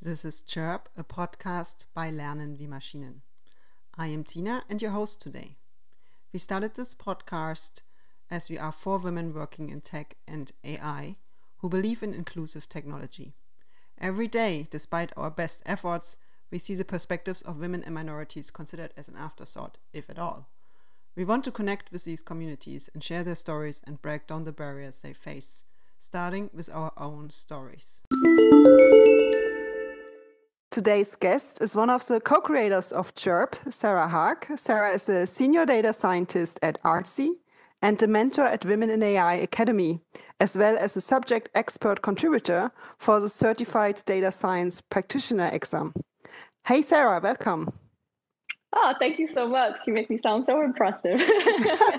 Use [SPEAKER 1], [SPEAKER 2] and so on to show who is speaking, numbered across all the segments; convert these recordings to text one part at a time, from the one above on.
[SPEAKER 1] This is Chirp, a podcast by Lernen wie Maschinen. I am Tina and your host today. We started this podcast as we are four women working in tech and AI who believe in inclusive technology. Every day, despite our best efforts, we see the perspectives of women and minorities considered as an afterthought, if at all. We want to connect with these communities and share their stories and break down the barriers they face, starting with our own stories. Today's guest is one of the co creators of Chirp, Sarah Haag. Sarah is a senior data scientist at Artsy and a mentor at Women in AI Academy, as well as a subject expert contributor for the Certified Data Science Practitioner exam. Hey, Sarah, welcome.
[SPEAKER 2] Oh, thank you so much. You make me sound so impressive.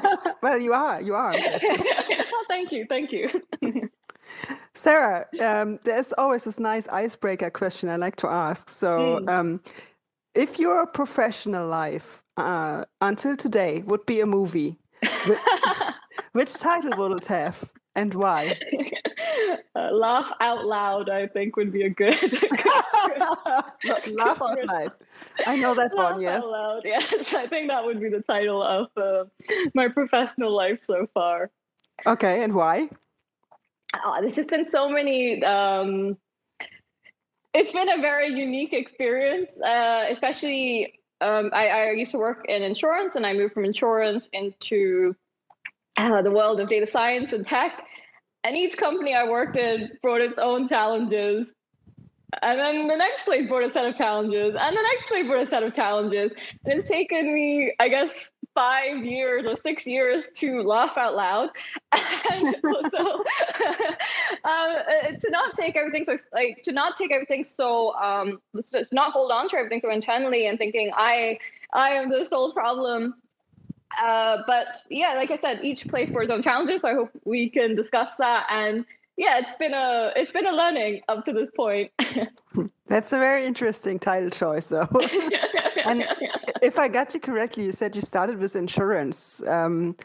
[SPEAKER 1] well, you are. You are.
[SPEAKER 2] thank you. Thank you.
[SPEAKER 1] Sarah, um, there's always this nice icebreaker question I like to ask. So, mm. um, if your professional life uh, until today would be a movie, which title would it have and why?
[SPEAKER 2] Uh, laugh out loud, I think, would be a good.
[SPEAKER 1] laugh out loud. I know that laugh one. Yes.
[SPEAKER 2] Out loud. Yes, I think that would be the title of uh, my professional life so far.
[SPEAKER 1] Okay, and why?
[SPEAKER 2] Oh, there's just been so many. Um, it's been a very unique experience, uh, especially. Um, I, I, used to work in insurance, and I moved from insurance into uh, the world of data science and tech. And each company I worked in brought its own challenges. And then the next place brought a set of challenges, and the next place brought a set of challenges. And it's taken me, I guess, five years or six years to laugh out loud. And also um, to not take everything so like to not take everything so um to not hold on to everything so internally and thinking i i am the sole problem. Uh, but yeah like i said each place for its own challenges so i hope we can discuss that and yeah it's been a it's been a learning up to this point
[SPEAKER 1] that's a very interesting title choice though and if I got you correctly, you said you started with insurance. Um,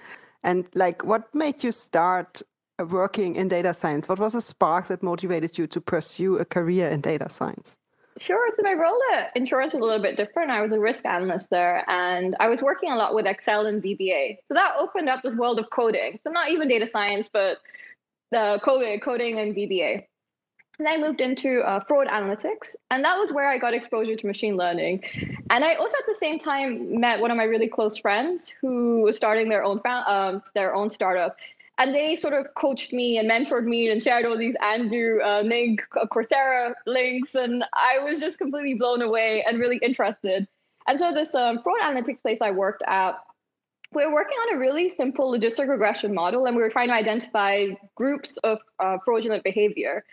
[SPEAKER 1] and like, what made you start working in data science? What was a spark that motivated you to pursue a career in data science?
[SPEAKER 2] Sure. So my role at insurance was a little bit different. I was a risk analyst there, and I was working a lot with Excel and VBA. So that opened up this world of coding. So not even data science, but the coding, and VBA. And I moved into uh, fraud analytics, and that was where I got exposure to machine learning. And I also, at the same time, met one of my really close friends who was starting their own um, their own startup. And they sort of coached me and mentored me and shared all these Andrew uh, Ng Coursera links, and I was just completely blown away and really interested. And so this um, fraud analytics place I worked at we are working on a really simple logistic regression model and we were trying to identify groups of uh, fraudulent behavior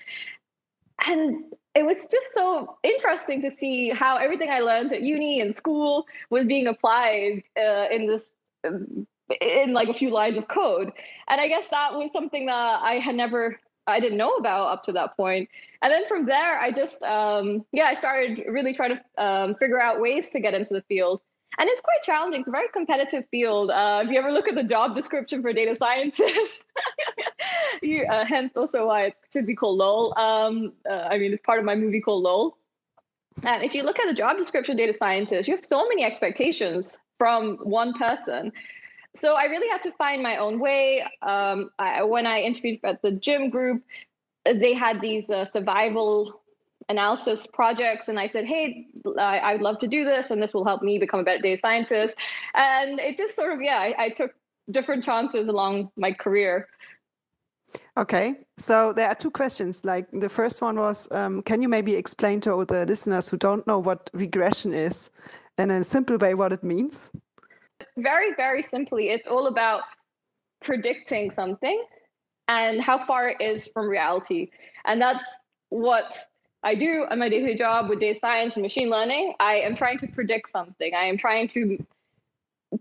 [SPEAKER 2] and it was just so interesting to see how everything I learned at uni and school was being applied uh, in this in like a few lines of code. And I guess that was something that I had never I didn't know about up to that point. And then from there, I just um, yeah, I started really trying to um, figure out ways to get into the field and it's quite challenging. It's a very competitive field. Uh, if you ever look at the job description for data scientist, you, uh, hence also why it should be called LOL. Um, uh, I mean, it's part of my movie called LOL. And if you look at the job description data scientist, you have so many expectations from one person. So I really had to find my own way. Um, I, when I interviewed at the gym group, they had these uh, survival analysis projects and I said, hey, I, I, would love to do this and this will help me become a better data scientist. And it just sort of, yeah, I, I took different chances along my career.
[SPEAKER 1] Okay, so there are two questions. Like the first one was, um, can you maybe explain to the listeners who don't know what regression is, in a simple way what it means?
[SPEAKER 2] Very, very simply, it's all about predicting something and how far it is from reality, and that's what I do on my day-to-day job with data science and machine learning. I am trying to predict something. I am trying to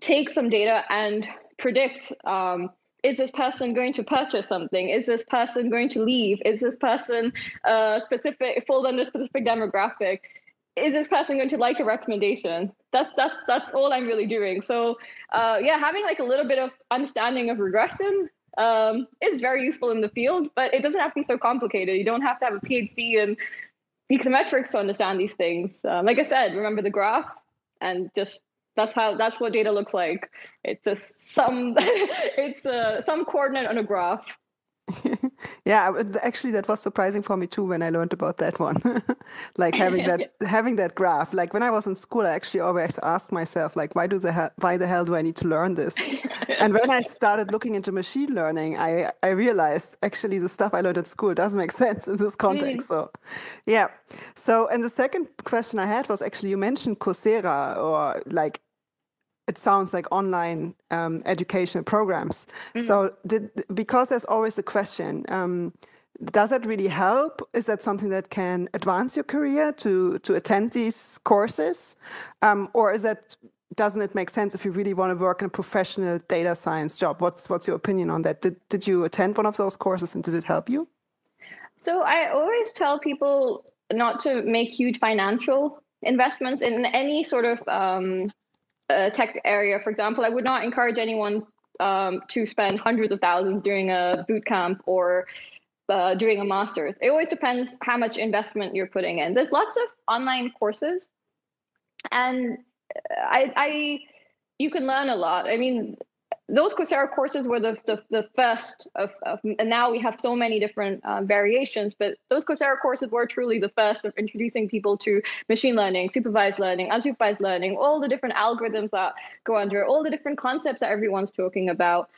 [SPEAKER 2] take some data and predict um, is this person going to purchase something? Is this person going to leave? Is this person uh, specific fall under a specific demographic? Is this person going to like a recommendation? That's that's that's all I'm really doing. So uh, yeah, having like a little bit of understanding of regression um, is very useful in the field, but it doesn't have to be so complicated. You don't have to have a PhD in econometrics to understand these things. Um, like I said, remember the graph and just that's how that's what data looks like. It's a some it's a some coordinate on a graph
[SPEAKER 1] yeah, actually, that was surprising for me too when I learned about that one. like having that having that graph. Like when I was in school, I actually always asked myself, like, why do the hell, why the hell do I need to learn this? and when I started looking into machine learning, I I realized actually the stuff I learned at school does make sense in this context. Mm. So, yeah. So, and the second question I had was actually you mentioned Coursera or like it sounds like online um, educational programs. Mm-hmm. So, did, because there's always a question, um, does that really help? Is that something that can advance your career to to attend these courses, um, or is that doesn't it make sense if you really want to work in a professional data science job? What's what's your opinion on that? Did did you attend one of those courses and did it help you?
[SPEAKER 2] So I always tell people not to make huge financial investments in any sort of um, uh, tech area, for example, I would not encourage anyone um, to spend hundreds of thousands doing a boot camp or uh, doing a master's. It always depends how much investment you're putting in. There's lots of online courses, and I, I you can learn a lot. I mean, those Coursera courses were the, the, the first of, of, and now we have so many different uh, variations, but those Coursera courses were truly the first of introducing people to machine learning, supervised learning, unsupervised learning, all the different algorithms that go under, all the different concepts that everyone's talking about.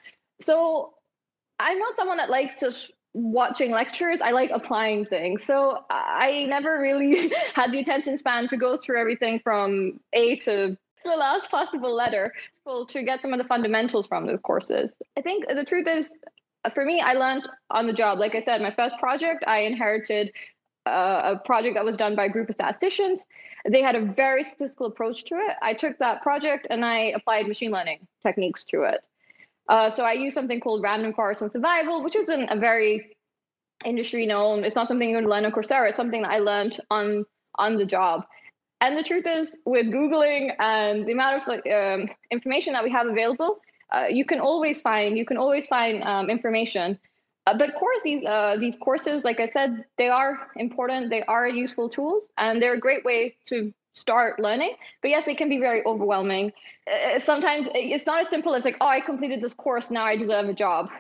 [SPEAKER 2] So I'm not someone that likes just watching lectures. I like applying things. So I never really had the attention span to go through everything from A to the last possible letter to get some of the fundamentals from those courses. I think the truth is, for me, I learned on the job. Like I said, my first project, I inherited uh, a project that was done by a group of statisticians. They had a very statistical approach to it. I took that project and I applied machine learning techniques to it. Uh, so I used something called random forest and survival, which isn't a very industry known. It's not something you learn on Coursera. It's something that I learned on on the job. And the truth is, with Googling and the amount of um, information that we have available, uh, you can always find you can always find um, information. Uh, but of course, these uh, these courses, like I said, they are important. They are useful tools, and they're a great way to start learning. But yes, they can be very overwhelming. Uh, sometimes it's not as simple as like, oh, I completed this course, now I deserve a job.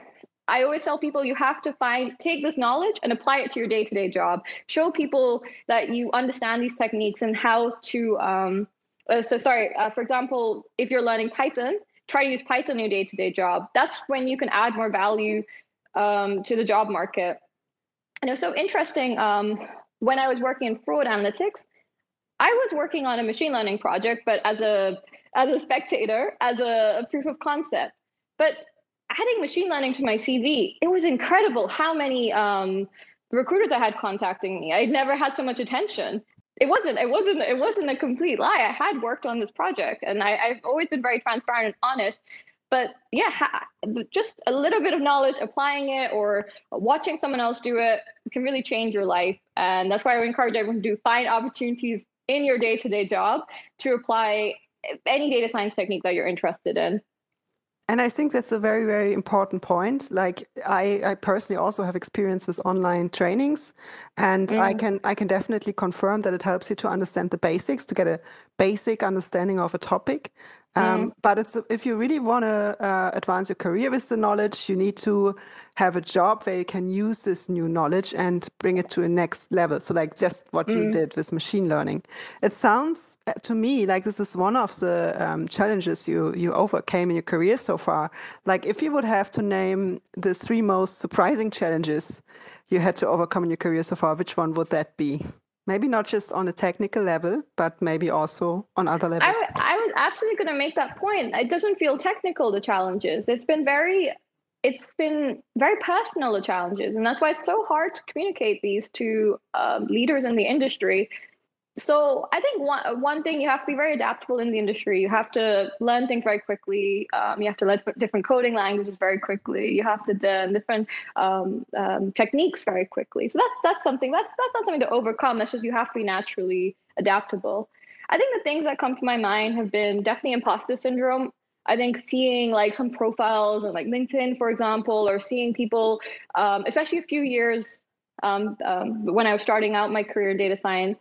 [SPEAKER 2] I always tell people you have to find take this knowledge and apply it to your day to day job. Show people that you understand these techniques and how to. Um, uh, so sorry, uh, for example, if you're learning Python, try to use Python in your day to day job. That's when you can add more value um, to the job market. And it was so interesting um, when I was working in fraud analytics. I was working on a machine learning project, but as a as a spectator, as a, a proof of concept. But adding machine learning to my CV, it was incredible how many um, recruiters I had contacting me. I'd never had so much attention. It wasn't. It wasn't. It wasn't a complete lie. I had worked on this project, and I, have always been very transparent and honest. But yeah, just a little bit of knowledge, applying it, or watching someone else do it, can really change your life. And that's why I encourage everyone to do find opportunities in your day-to-day job to apply any data science technique that you're interested in.
[SPEAKER 1] And I think that's a very, very important point. Like I, I personally also have experience with online trainings, and mm. I can I can definitely confirm that it helps you to understand the basics, to get a basic understanding of a topic. Um, mm. But it's if you really want to uh, advance your career with the knowledge, you need to have a job where you can use this new knowledge and bring it to a next level. So, like just what mm. you did with machine learning, it sounds uh, to me like this is one of the um, challenges you you overcame in your career so far. Like, if you would have to name the three most surprising challenges you had to overcome in your career so far, which one would that be? Maybe not just on a technical level, but maybe also on other levels.
[SPEAKER 2] I, I was absolutely going to make that point. It doesn't feel technical, the challenges. It's been very it's been very personal the challenges and that's why it's so hard to communicate these to um, leaders in the industry so i think one, one thing you have to be very adaptable in the industry. You have to learn things very quickly. Um, you have to learn different coding languages very quickly. You have to learn different um, um, techniques very quickly. So that's that's something that's that's not something to overcome. That's just you have to be naturally adaptable. I think the things that come to my mind have been definitely imposter syndrome. I think seeing like some profiles on like LinkedIn, for example, or seeing people, um, especially a few years um, um, when I was starting out my career in data science,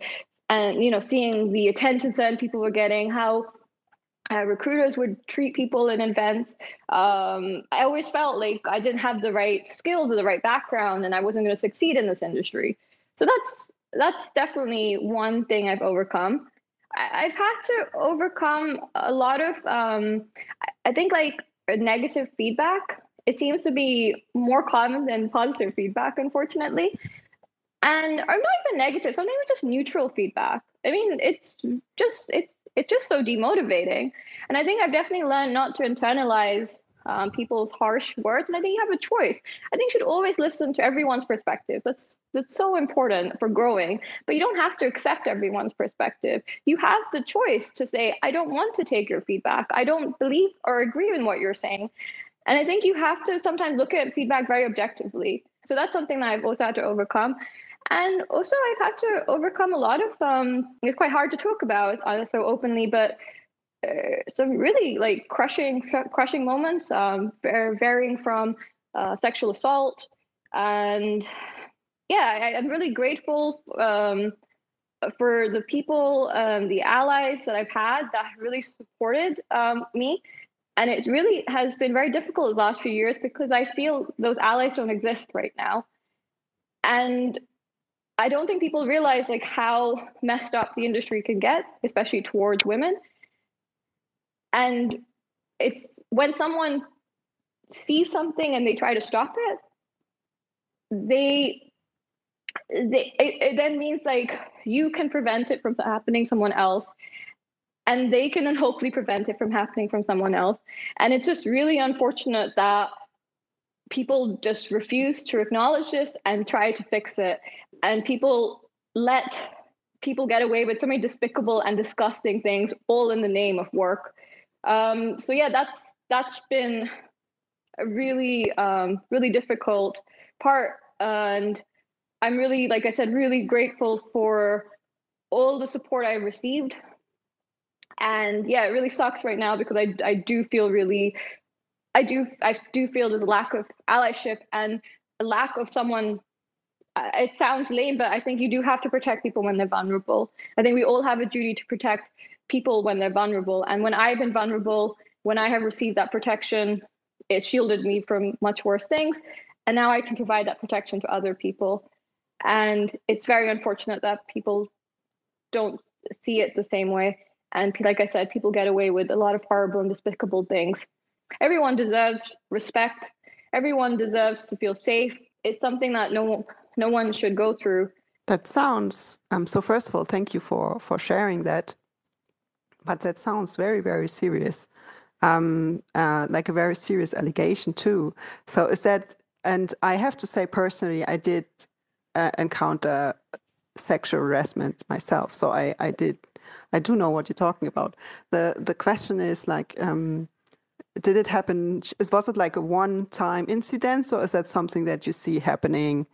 [SPEAKER 2] and you know, seeing the attention span people were getting, how uh, recruiters would treat people in events. Um, I always felt like I didn't have the right skills or the right background, and I wasn't going to succeed in this industry. So that's that's definitely one thing I've overcome. I, have had to overcome a lot of, um, I think, like negative feedback. It seems to be more common than positive feedback, unfortunately. And or not even negative, sometimes just neutral feedback. I mean, it's just it's it's just so demotivating. And I think I've definitely learned not to internalize um, people's harsh words. And I think you have a choice. I think you should always listen to everyone's perspective. That's that's so important for growing. But you don't have to accept everyone's perspective. You have the choice to say, I don't want to take your feedback. I don't believe or agree in what you're saying. And I think you have to sometimes look at feedback very objectively. So that's something that I've also had to overcome. And also, I've had to overcome a lot of, um, it's quite hard to talk about uh, so openly, but uh, some really like crushing crushing moments, um, varying from uh, sexual assault, and yeah, I, am really grateful um, for the people, um, the allies that I've had that really supported um, me. And it really has been very difficult the last few years because I feel those allies don't exist right now. And I don't think people realize like how messed up the industry can get, especially towards women. And it's when someone sees something and they try to stop it they they it, it then means like you can prevent it from happening someone else and they can then hopefully prevent it from happening from someone else. And it's just really unfortunate that people just refuse to acknowledge this and try to fix it and people let people get away with so many despicable and disgusting things all in the name of work um, so yeah, that's that's been a really um, really difficult part, and I'm really, like I said, really grateful for all the support I received. And yeah, it really sucks right now because I I do feel really, I do I do feel there's a lack of allyship and a lack of someone Uh, it sounds lame, but I think you do have to protect people when they're vulnerable. I think we all have a duty to protect people when they're vulnerable. And when I've been vulnerable, when I have received that protection, it shielded me from much worse things. And now I can provide that protection to other people. And it's very unfortunate that people don't see it the same way. And like I said, people get away with a lot of horrible and despicable things. Everyone deserves respect. Everyone deserves to feel safe. It's something that no no one should go through.
[SPEAKER 1] That sounds um, so. First of all, thank you for for sharing that but that sounds very, very serious, um, uh, like a very serious allegation too. So is that? And I have to say personally, I did uh, encounter sexual harassment myself. So I, I did, I do know what you're talking about. the The question is like. Um, did it happen? Was it like a one-time incident, or is that something that you see happening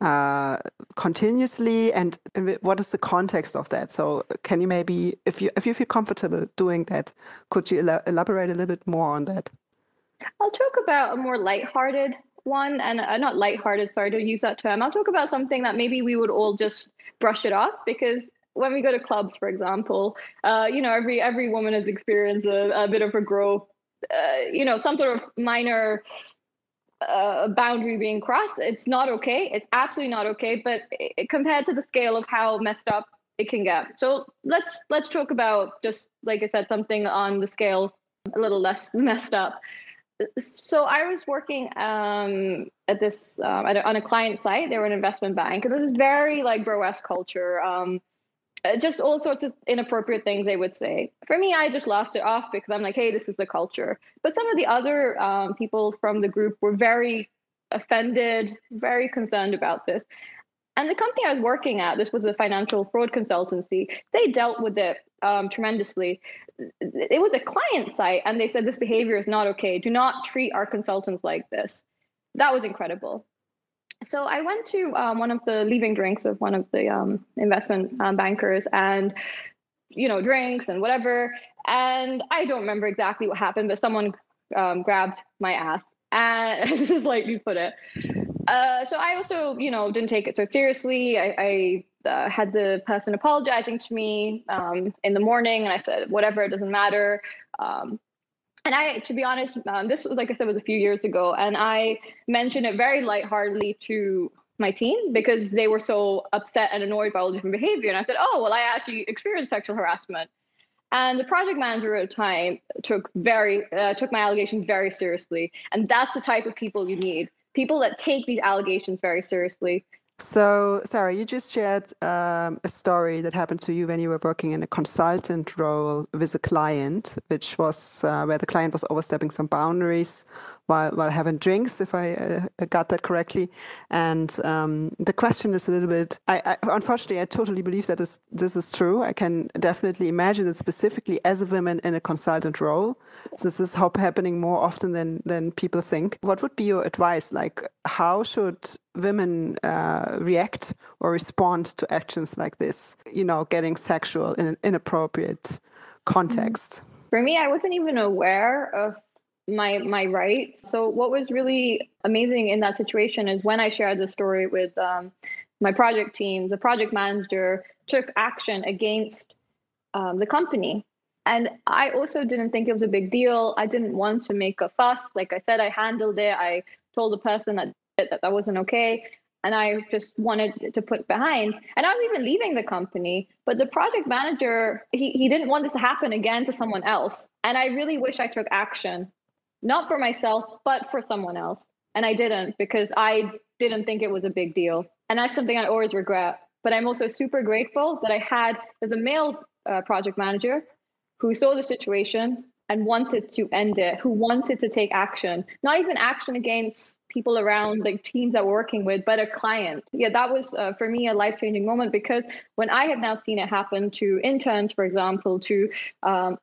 [SPEAKER 1] uh, continuously and what is the context of that? So can you maybe if you if you feel comfortable doing that could you elaborate a little bit more on that?
[SPEAKER 2] I'll talk about a more lighthearted one and uh, not lighthearted sorry to use that term. I'll talk about something that maybe we would all just brush it off because when we go to clubs for example uh, you know every every woman has experienced a, a bit of a growth uh, you know some sort of minor a boundary being crossed. It's not okay. It's absolutely not okay. But it, compared to the scale of how messed up it can get, so let's let's talk about just like I said, something on the scale a little less messed up. So I was working um, at this um, at a, on a client site. They were an investment bank, and this is very like bro-esque culture. Um, uh, just all sorts of inappropriate things they would say. For me, I just laughed it off because I'm like, hey, this is the culture. But some of the other um, people from the group were very offended, very concerned about this. And the company I was working at, this was a financial fraud consultancy, they dealt with it um, tremendously. It was a client site, and they said this behavior is not okay. Do not treat our consultants like this. That was incredible so I went to um, one of the leaving drinks of one of the um, investment um, bankers and, you know, drinks and whatever. And I don't remember exactly what happened, but someone um, grabbed my ass. And this is like you put it. Uh, so I also, you know, didn't take it so seriously. I, I uh, had the person apologizing to me um, in the morning, and I said, whatever, it doesn't matter. And I, to be honest, um, this was like I said was a few years ago, and I mentioned it very lightheartedly to my team because they were so upset and annoyed by all the different behavior. And I said, "Oh, well, I actually experienced sexual harassment." And the project manager at the time took very uh, took my allegations very seriously, and that's the type of people you need people that take these allegations very seriously
[SPEAKER 1] so, Sarah, you just shared um, a story that happened to you when you were working in a consultant role with a client, which was uh, where the client was overstepping some boundaries while while having drinks, if I uh, got that correctly. And um, the question is a little bit. I, I, unfortunately I totally believe that this this is true. I can definitely imagine that specifically as a woman in a consultant role, this is happening more often than than people think. What would be your advice? Like, how should women uh, react or respond to actions like this, you know, getting sexual in an inappropriate context?
[SPEAKER 2] For me, I wasn't even aware of my my rights. So what was really amazing in that situation is when I shared the story with um, my project team, the project manager took action against um, the company. And I also didn't think it was a big deal. I didn't want to make a fuss. Like I said, I handled it. I told the person that that that wasn't okay and I just wanted to put behind. And I was even leaving the company, but the project manager, he, he didn't want this to happen again to someone else. And I really wish I took action, not for myself, but for someone else. And I didn't because I didn't think it was a big deal. And that's something I always regret. But I'm also super grateful that I had, as a male uh, project manager who saw the situation and wanted to end it, who wanted to take action, not even action against people around like teams that we're working with but a client. Yeah that was uh, for me a life-changing moment because when i have now seen it happen to interns for example to um,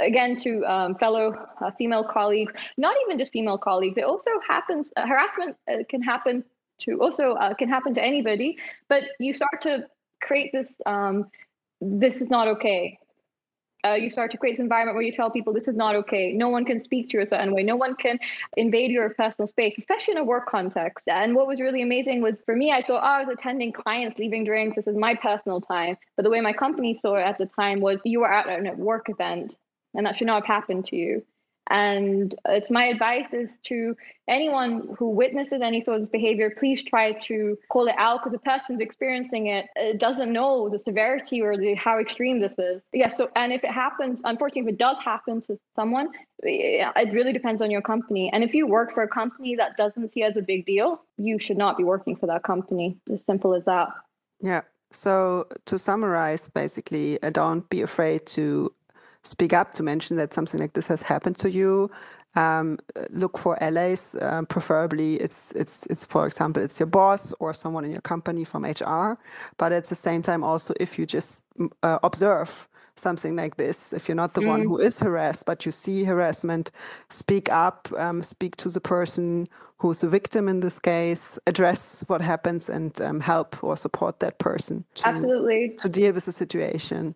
[SPEAKER 2] again to um, fellow uh, female colleagues not even just female colleagues it also happens uh, harassment uh, can happen to also uh, can happen to anybody but you start to create this um, this is not okay uh, you start to create this environment where you tell people this is not okay. No one can speak to you a certain way. No one can invade your personal space, especially in a work context. And what was really amazing was for me, I thought, oh, I was attending clients, leaving drinks. This is my personal time. But the way my company saw it at the time was you were at a work event, and that should not have happened to you. And it's my advice is to anyone who witnesses any sort of behavior, please try to call it out because the person's experiencing it, it doesn't know the severity or the how extreme this is. Yeah. So, and if it happens, unfortunately, if it does happen to someone, it really depends on your company. And if you work for a company that doesn't see it as a big deal, you should not be working for that company. As simple as that.
[SPEAKER 1] Yeah. So to summarize, basically, uh, don't be afraid to speak up to mention that something like this has happened to you. Um, look for allies. Um, preferably, it's it's it's for example, it's your boss or someone in your company from HR. But at the same time, also if you just uh, observe something like this, if you're not the mm. one who is harassed, but you see harassment, speak up, um, speak to the person who's a victim in this case, address what happens, and um, help or support that person
[SPEAKER 2] to, absolutely
[SPEAKER 1] to deal with the situation.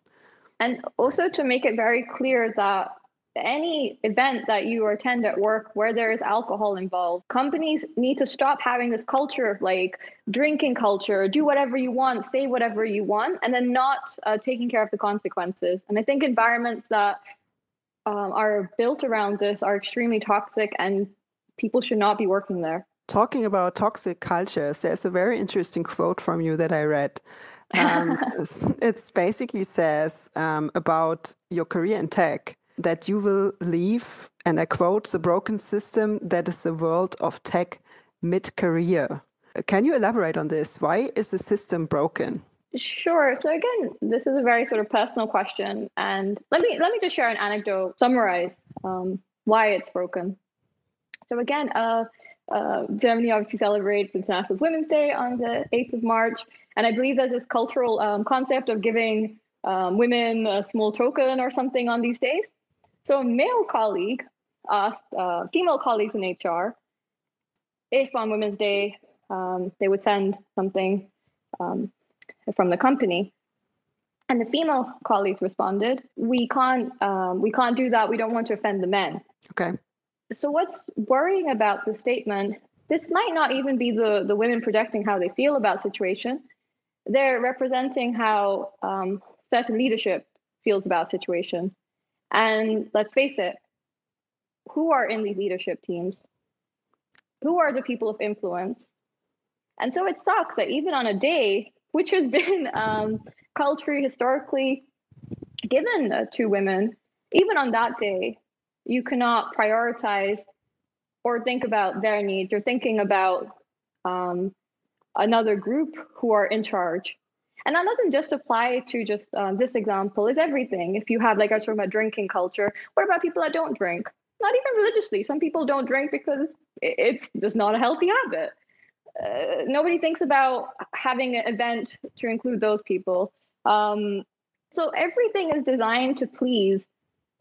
[SPEAKER 2] And also to make it very clear that any event that you attend at work where there is alcohol involved, companies need to stop having this culture of like drinking culture, do whatever you want, say whatever you want, and then not uh, taking care of the consequences. And I think environments that um, are built around this are extremely toxic and people should not be working there.
[SPEAKER 1] Talking about toxic cultures, there's a very interesting quote from you that I read. Um, it basically says um, about your career in tech that you will leave, and I quote, the broken system that is the world of tech mid career. Can you elaborate on this? Why is the system broken?
[SPEAKER 2] Sure. So again, this is a very sort of personal question, and let me let me just share an anecdote, summarize um, why it's broken. So again, uh, uh, Germany obviously celebrates International Women's Day on the 8th of March. And I believe there's this cultural um, concept of giving um, women a small token or something on these days. So a male colleague asked uh, female colleagues in HR if on Women's Day um, they would send something um, from the company. And the female colleagues responded, "We can't. Um, we can't do that. We don't want to offend the men."
[SPEAKER 1] Okay.
[SPEAKER 2] So, what's worrying about the statement this might not even be the, the women projecting how they feel about situation. They're representing how um, certain leadership feels about a situation. And let's face it, who are in these leadership teams? Who are the people of influence? And so it sucks that even on a day which has been um, culturally, historically given uh, to women, even on that day, you cannot prioritize or think about their needs You're thinking about um, another group who are in charge. And that doesn't just apply to just um, this example, it's everything. If you have, like I was talking about drinking culture, what about people that don't drink? Not even religiously. Some people don't drink because it's just not a healthy habit. Uh, nobody thinks about having an event to include those people. Um, so everything is designed to please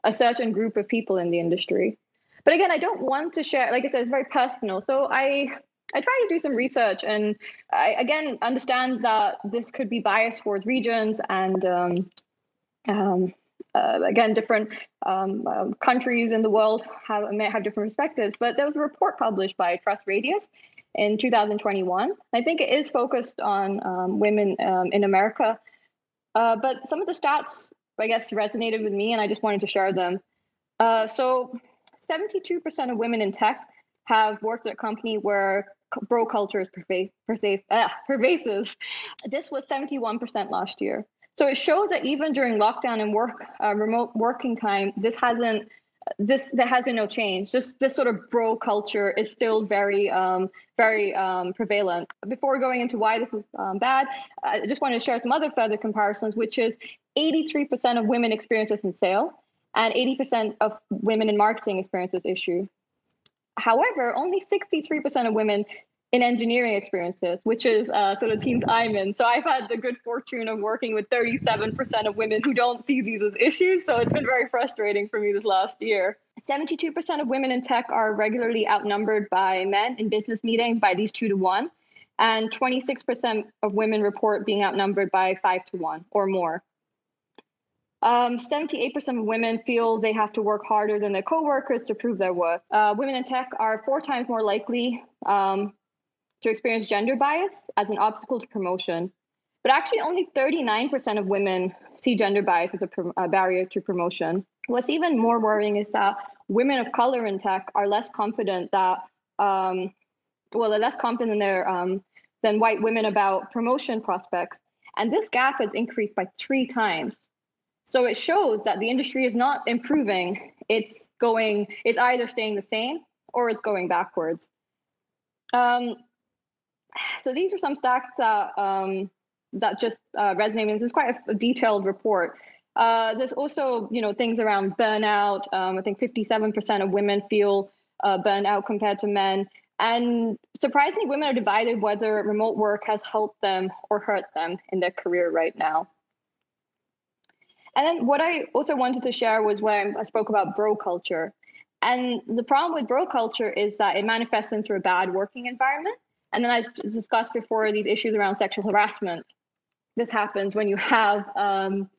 [SPEAKER 2] a certain group of people in the industry. But again, I don't want to share, like I said, it's very personal. So I I try to do some research and I again understand that this could be biased towards regions and um, um, uh, again, different um, uh, countries in the world have may have different perspectives. But there was a report published by TrustRadius in 2021. I think it is focused on um, women um, in America, uh, but some of the stats, I guess, resonated with me, and I just wanted to share them. Uh, so, 72% of women in tech have worked at a company where bro culture is pervasive. Uh, pervasive. This was 71% last year. So it shows that even during lockdown and work, uh, remote working time, this hasn't this there has been no change. This this sort of bro culture is still very um, very um, prevalent. Before going into why this is um, bad, I just want to share some other further comparisons, which is 83% of women experience this in sale, and 80% of women in marketing experience this issue. However, only 63% of women in engineering experiences, which is uh, sort of teams I'm in. So I've had the good fortune of working with 37% of women who don't see these as issues. So it's been very frustrating for me this last year. 72% of women in tech are regularly outnumbered by men in business meetings by these two to one. And 26% of women report being outnumbered by five to one or more. Um, 78% of women feel they have to work harder than their coworkers to prove their worth. Uh, women in tech are four times more likely um, to experience gender bias as an obstacle to promotion. But actually, only 39% of women see gender bias as a, a barrier to promotion. What's even more worrying is that women of color in tech are less confident that, um, well, they're less confident than their um, than white women about promotion prospects, and this gap has increased by three times. So it shows that the industry is not improving; it's going, it's either staying the same or it's going backwards. Um, so these are some stats that um, that just uh, resonate. It's quite a, a detailed report. Uh, there's also, you know, things around burnout. Um, I think 57% of women feel uh, burned out compared to men. And surprisingly, women are divided whether remote work has helped them or hurt them in their career right now. And then what I also wanted to share was when I spoke about bro culture. And the problem with bro culture is that it manifests into a bad working environment. And then I discussed before these issues around sexual harassment. This happens when you have um,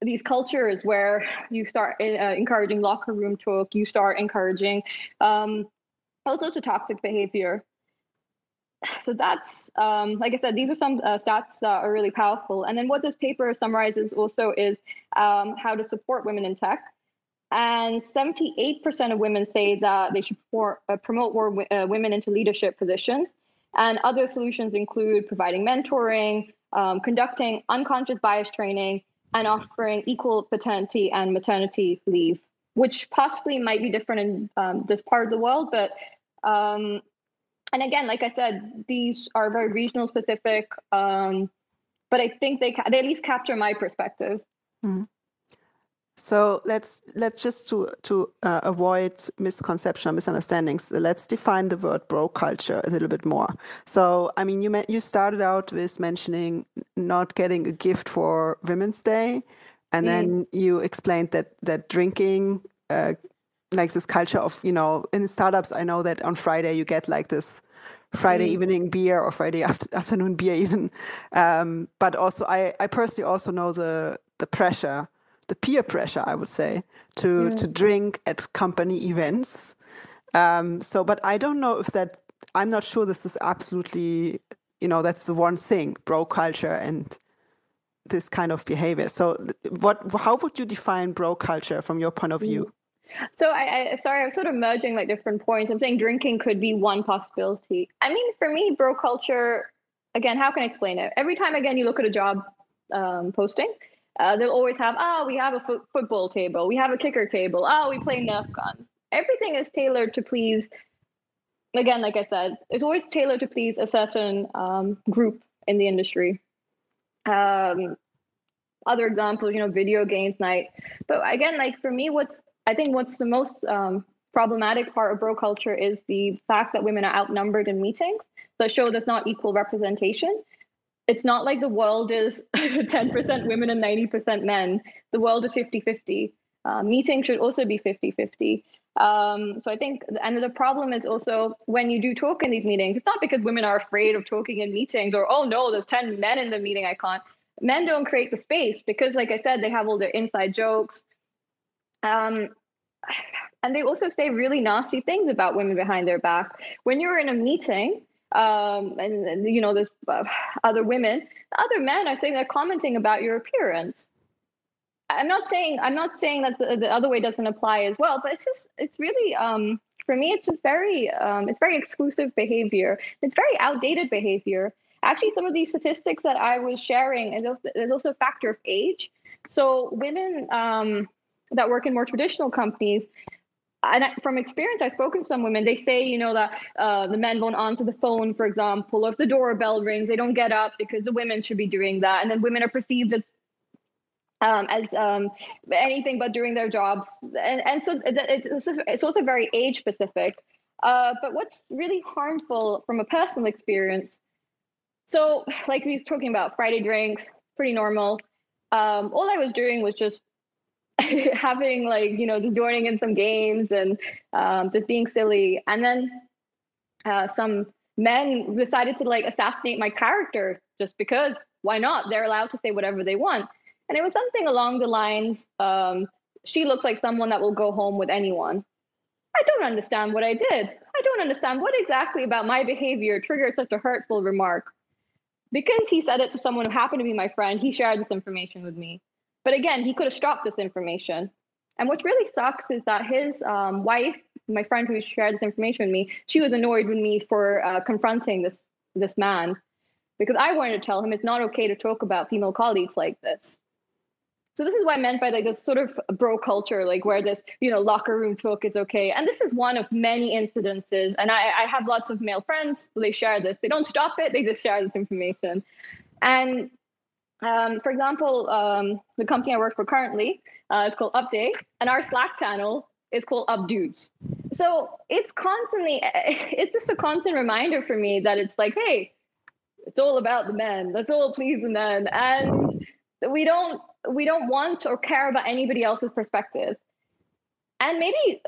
[SPEAKER 2] these cultures where you start uh, encouraging locker room talk, you start encouraging um, all sorts of toxic behavior. So that's, um, like I said, these are some uh, stats that are really powerful. And then what this paper summarizes also is um, how to support women in tech. And 78% of women say that they should uh, promote more uh, women into leadership positions. And other solutions include providing mentoring, um, conducting unconscious bias training, and offering equal paternity and maternity leave, which possibly might be different in um, this part of the world. But um, and again, like I said, these are very regional specific. Um, but I think they they at least capture my perspective. Mm-hmm.
[SPEAKER 1] So let's let's just to to uh, avoid misconception or misunderstandings. Let's define the word bro culture a little bit more. So I mean, you met, you started out with mentioning not getting a gift for Women's Day, and mm. then you explained that that drinking, uh, like this culture of you know in startups. I know that on Friday you get like this Friday mm. evening beer or Friday after, afternoon beer even. Um, but also I I personally also know the the pressure the peer pressure, I would say, to to drink at company events. Um, so, but I don't know if that I'm not sure this is absolutely, you know, that's the one thing, bro culture and this kind of behavior. So, what? How would you define bro culture from your point of view?
[SPEAKER 2] So I, I sorry, I'm sort of merging like different points. I'm saying drinking could be one possibility. I mean, for me, bro culture, again, how can I explain it? Every time again you look at a job um, posting, uh, they'll always have, oh, we have a fo- football table, we have a kicker table, oh, we play Nerf guns. Everything is tailored to please. Again, like I said, it's always tailored to please a certain um, group in the industry. Um, other examples, you know, video games night. But again, like for me, what's I think what's the most um, problematic part of bro culture is the fact that women are outnumbered in meetings that show there's not equal representation. It's not like the world is 10% women and 90% men. The world is 50 50. Uh, meetings should also be 50 50. Um, so I think, and the problem is also when you do talk in these meetings, it's not because women are afraid of talking in meetings or, oh no, there's 10 men in the meeting, I can't. Men don't create the space because, like I said, they have all their inside jokes. Um, and they also say really nasty things about women behind their back. When you're in a meeting, um, and, and, you know, there's uh, other women, other men are saying they're commenting about your appearance. I'm not saying I'm not saying that the, the other way doesn't apply as well, but it's just it's really um, for me it's just very um, it's very exclusive behavior. It's very outdated behavior. Actually, some of these statistics that I was sharing, and there's also a factor of age. So women um, that work in more traditional companies and from experience, I've spoken to some women. They say, you know, that uh, the men won't answer the phone, for example, or if the doorbell rings, they don't get up because the women should be doing that, and then women are perceived as um, as um, anything but doing their jobs, and and so it's also, it's also very age specific. Uh, but what's really harmful from a personal experience? So, like we were talking about Friday drinks, pretty normal. Um, all I was doing was just having like you know just joining in some games and um, just being silly. And then uh, some men decided to like assassinate my character just because why not? They're allowed to say whatever they want. And it was something along the lines um, she looks like someone that will go home with anyone. I don't understand what i did. I don't understand what exactly about my behavior triggered such a hurtful remark. Because he said it to someone who happened to be my friend he shared this information with me but again, he could have stopped this information. And what really sucks is that his um, wife, my friend who shared this information with me, she was annoyed with me for uh, confronting this this man because I wanted to tell him it's not okay to talk about female colleagues like this. So this is what I meant by like this sort of bro culture, like where this, you know, locker room talk is okay. And this is one of many incidences. And I, I have lots of male friends, they share this. They don't stop it, they just share this information. And um, for example, um, the company I work for currently uh, is called Update, and our Slack channel is called Up Dudes. So it's constantly, it's just a constant reminder for me that it's like, hey, it's all about the men. Let's all please the men, and we don't we don't want or care about anybody else's perspective. And maybe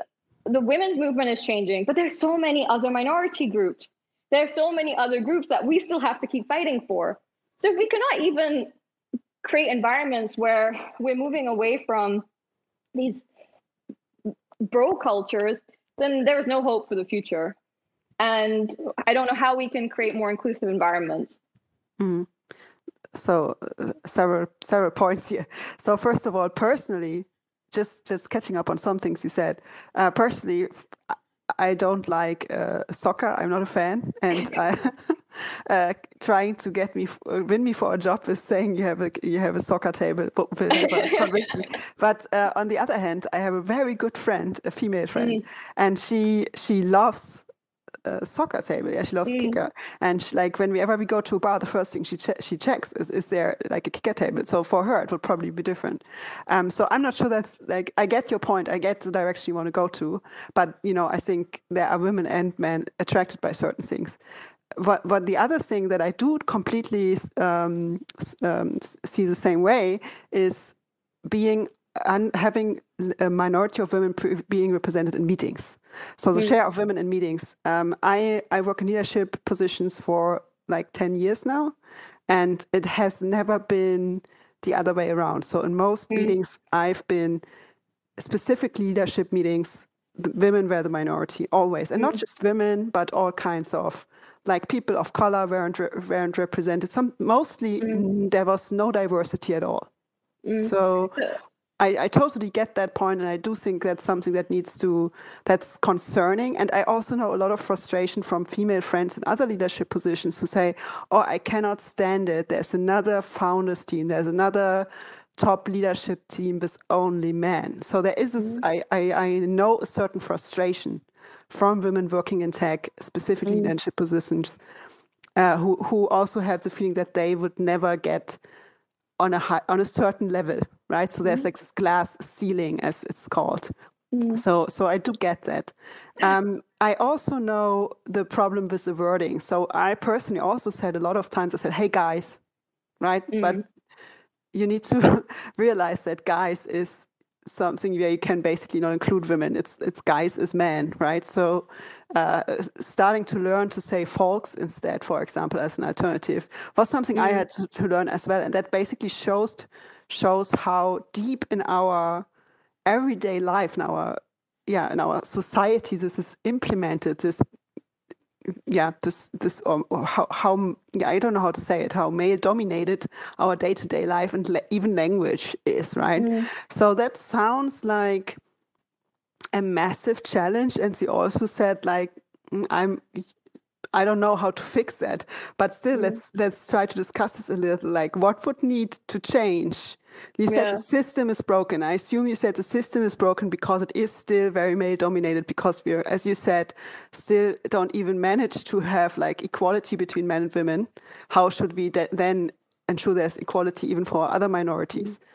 [SPEAKER 2] the women's movement is changing, but there's so many other minority groups. There's so many other groups that we still have to keep fighting for. So if we cannot even create environments where we're moving away from these bro cultures, then there is no hope for the future. And I don't know how we can create more inclusive environments.
[SPEAKER 1] Mm. So uh, several several points here. So first of all, personally, just just catching up on some things you said. Uh, personally, I don't like uh, soccer. I'm not a fan, and I, uh, trying to get me uh, win me for a job is saying you have a you have a soccer table will never convince me. But uh, on the other hand, I have a very good friend, a female friend, mm. and she she loves a soccer table. Yeah, she loves mm. kicker, and she, like whenever we go to a bar, the first thing she che- she checks is is there like a kicker table. So for her, it would probably be different. Um, so I'm not sure that's like I get your point. I get the direction you want to go to, but you know I think there are women and men attracted by certain things. What, what the other thing that I do completely um, um, see the same way is being and having a minority of women being represented in meetings. So the mm. share of women in meetings. Um, I I work in leadership positions for like ten years now, and it has never been the other way around. So in most mm. meetings, I've been specific leadership meetings. women were the minority always, and not
[SPEAKER 2] Mm.
[SPEAKER 1] just women, but all kinds of like people of color weren't re- weren't represented. Some mostly mm, there was no diversity at all.
[SPEAKER 2] Mm.
[SPEAKER 1] So I, I totally get that point, and I do think that's something that needs to that's concerning. And I also know a lot of frustration from female friends in other leadership positions who say, "Oh, I cannot stand it. There's another founders team. There's another." top leadership team with only men so there is this I, I i know a certain frustration from women working in tech specifically in leadership positions uh, who who also have the feeling that they would never get on a high, on a certain level, right? So there's like this glass ceiling, as it's called. So so I do get that. Um, I also know the problem with the wording. So I personally also said a lot of times I said, "Hey guys," right? But you need to realize that guys is something where you can basically not include women. It's it's guys is men, right? So uh, starting to learn to say folks instead, for example, as an alternative, was something I had to, to learn as well, and that basically shows shows how deep in our everyday life, in our yeah, in our society, this is implemented. This yeah this this um, or how how yeah i don't know how to say it how male dominated our day-to-day life and la- even language is right so that sounds like a massive challenge and she also said like "Mm, i'm i don't know how to fix that but still mm-hmm. let's let's try to discuss this a little. Like what would need to change? You said
[SPEAKER 2] Yeah.
[SPEAKER 1] the system is broken. I assume you said the system is broken because it is still very male dominated because we're as you said still don't even manage to have like equality between men and women. How should we de- then ensure there's equality even for other minorities
[SPEAKER 2] mm-hmm.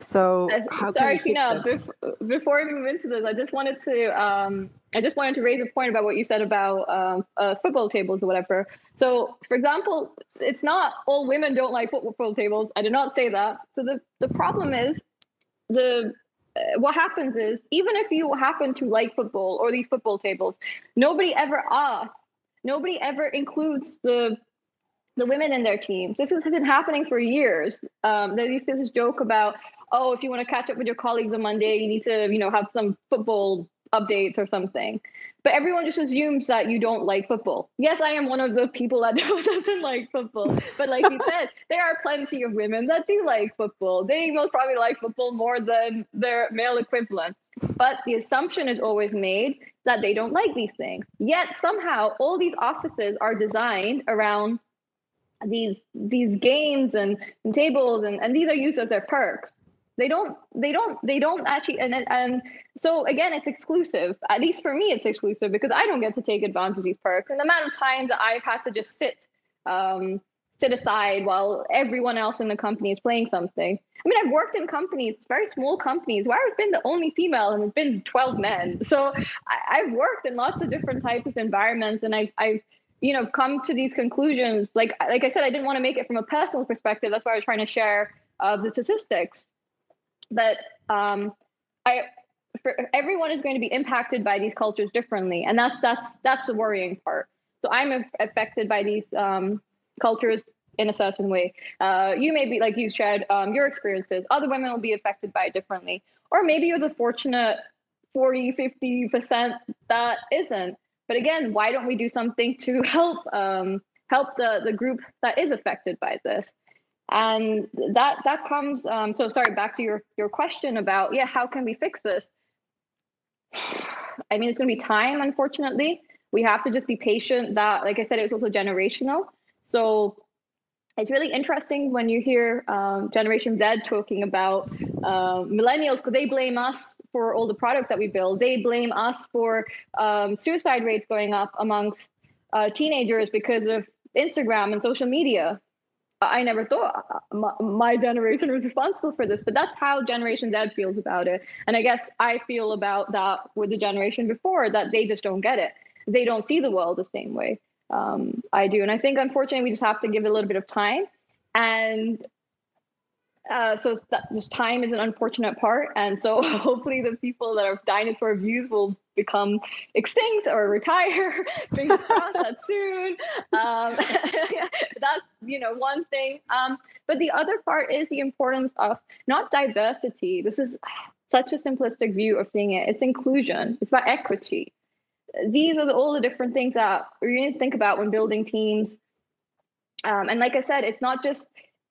[SPEAKER 1] So
[SPEAKER 2] Sorry,
[SPEAKER 1] can we fix
[SPEAKER 2] Tina.
[SPEAKER 1] that?
[SPEAKER 2] Bef- before we move into this, I just wanted to um, I just wanted to raise a point about what you said about um, uh, football tables or whatever. So, for example, it's not all women don't like football tables. I did not say that. So the the problem is the uh, what happens is even if you happen to like football or these football tables, nobody ever asks. Nobody ever includes the the women in their teams. This has been happening for years. Um, there used to be this joke about, oh, if you want to catch up with your colleagues on Monday, you need to, you know, have some football updates or something. But everyone just assumes that you don't like football. Yes, I am one of the people that doesn't like football. But like you said, there are plenty of women that do like football. They most probably like football more than their male equivalent. But the assumption is always made that they don't like these things. Yet somehow all these offices are designed around these these games and, and tables and, and these are used as their perks. They don't they don't they don't actually and and- so again it's exclusive. At least for me it's exclusive because i don't get to take advantage of these perks. And the amount of times i've had to just sit um sit aside while everyone else in the company is playing something. I mean i've worked in companies very small companies where i've been the only female and it's been 12 men. So I, i've worked in lots of different types of environments and i've i've you know come to these conclusions like like i said i didn't want to make it from a personal perspective that's why i was trying to share uh, the statistics but um, I for everyone is going to be impacted by these cultures differently, and that's that's that's the worrying part. So I'm af- affected by these um, cultures in a certain way. Uh, you may be like you shared um, your experiences. Other women will be affected by it differently, or maybe you're the fortunate 40, 50 percent that isn't. But again, why don't we do something to help um, help the the group that is affected by this? and that that comes um, so sorry back to your your question about yeah how can we fix this? I mean it's going to be time unfortunately. We have to just be patient that like i said it's also generational. So it's really interesting when you hear um, generation z talking about uh, millennials because they blame us for all the products that we build they blame us for um, suicide rates going up amongst uh, teenagers because of instagram and social media I never thought uh, my, my generation was responsible for this, but that's how Generation Z feels about it. And I guess I feel about that with the generation before that they just don't get it. They don't see the world the same way um, I do. And I think, unfortunately, we just have to give it a little bit of time. And uh, so that just time is an unfortunate part. And so hopefully the people that are dinosaur views will become extinct or retire. That soon. Um, that's you know one thing. Um, but the other part is the importance of not diversity. This is such a simplistic view of seeing it. It's inclusion. It's about equity. These are the, all the different things that you need to think about when building teams. Um, and like I said, it's not just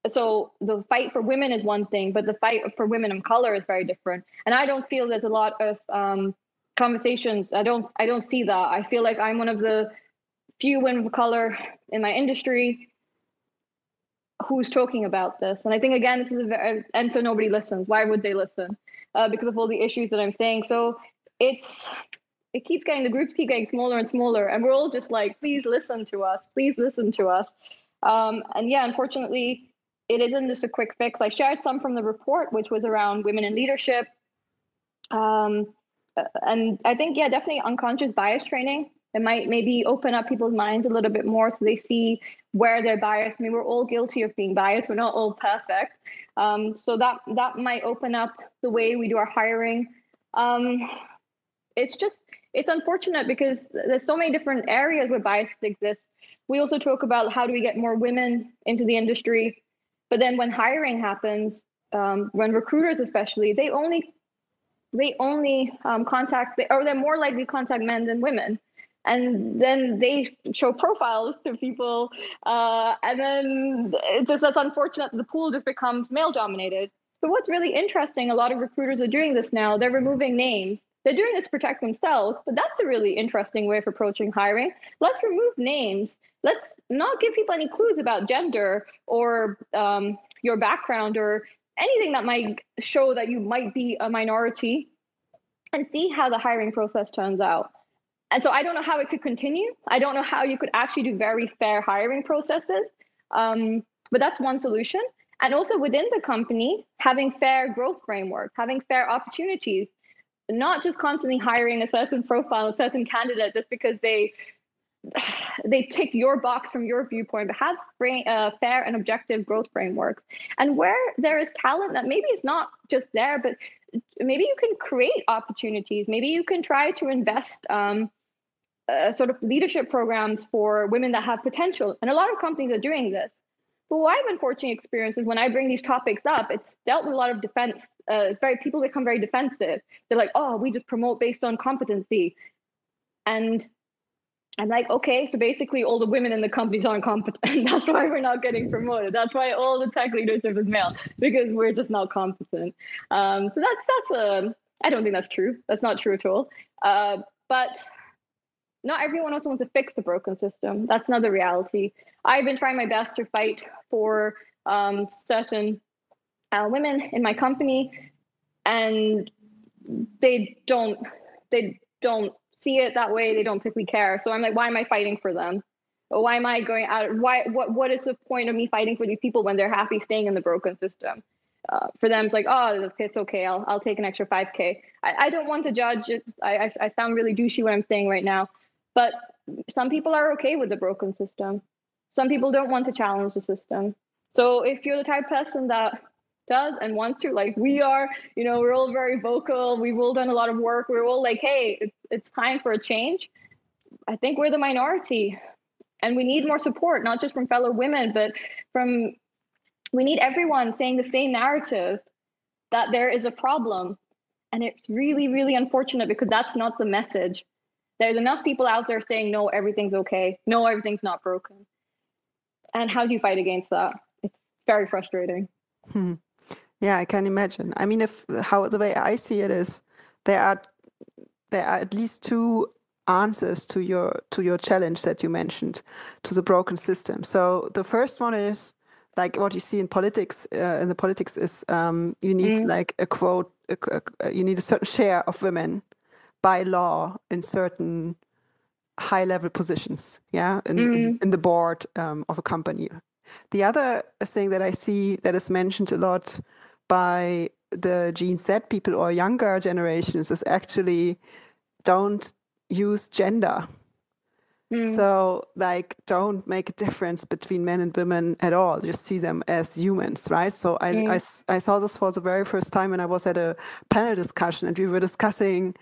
[SPEAKER 2] so the fight for women is one thing, but the fight for women of color is very different. And I don't feel there's a lot of um, conversations. I don't I don't see that. I feel like I'm one of the few women of color in my industry who's talking about this. And I think again, this is a very and so nobody listens. Why would they listen? Uh, because of all the issues that I'm saying. So it's it keeps getting the groups keep getting smaller and smaller, and we're all just like, please listen to us, please listen to us. Um, and yeah, unfortunately, it isn't just a quick fix. I shared some from the report, which was around women in leadership. Um, uh, and I think, yeah, definitely unconscious bias training. It might maybe open up people's minds a little bit more so they see where they're biased. I mean, we're all guilty of being biased. We're not all perfect. Um, so that that might open up the way we do our hiring. Um, it's just it's unfortunate because there's so many different areas where bias exists. We also talk about how do we get more women into the industry, but then when hiring happens, um, when recruiters especially, they only they only um, contact or they're more likely to contact men than women. And then they show profiles to people uh, and then it's just that's unfortunate the pool just becomes male dominated but what's really interesting a lot of recruiters are doing this now they're removing names they're doing this to protect themselves but that's a really interesting way of approaching hiring let's remove names let's not give people any clues about gender or um, your background or anything that might show that you might be a minority and see how the hiring process turns out. And so I don't know how it could continue. I don't know how you could actually do very fair hiring processes. Um, but that's one solution. And also within the company, having fair growth frameworks, having fair opportunities, not just constantly hiring a certain profile, a certain candidate just because they they tick your box from your viewpoint, but have frame, uh, fair and objective growth frameworks. And where there is talent that maybe is not just there, but maybe you can create opportunities. Maybe you can try to invest um, uh, sort of leadership programs for women that have potential. And a lot of companies are doing this. But what I've unfortunately experienced is when I bring these topics up, it's dealt with a lot of defense. Uh, it's very people become very defensive. They're like, "Oh, we just promote based on competency," and I'm like, okay, so basically all the women in the companies aren't competent. That's why we're not getting promoted. That's why all the tech leadership is male because we're just not competent. Um, so that's that's a. Um, don't think that's true. That's not true at all. Uh, but not everyone also wants to fix the broken system. That's another reality. I've been trying my best to fight for um, certain uh, women in my company, and they don't. They don't see it that way, they don't particularly care. So I'm like, why am I fighting for them? Why am I going out? Why? What? What is the point of me fighting for these people when they're happy staying in the broken system? Uh, for them, it's like, oh, it's okay. I'll I'll take an extra five k. I, I don't want to judge. It's, I, I I sound really douchey what I'm saying right now, but some people are okay with the broken system. Some people don't want to challenge the system. So if you're the type of person that does and wants to like we are you know we're all very vocal. We've all done a lot of work. We're all like hey it's, it's time for a change. I think we're the minority. And we need more support not just from fellow women but from we need everyone saying the same narrative that there is a problem. And it's really really unfortunate because that's not the message there's enough people out there saying no everything's okay no everything's not broken and how do you fight against that it's very frustrating
[SPEAKER 1] hmm. Yeah, I can imagine. I mean, if how the way I see it is, there are there are at least two answers to your to your challenge that you mentioned to the broken system. So the first one is like what you see in politics. Uh, in the politics is um, you need mm. like a quote. A, a, you need a certain share of women by law in certain high level positions. Yeah, in, mm. in, in, the board um, of a company. The other thing that I see that is mentioned a lot by the Gen Z people or younger generations is actually don't use gender. Mm. So, like, don't make a difference between men and women at all. Just see them as humans, right? So, I, mm. I, I, saw this for the very first time when I was at a panel discussion and we were discussing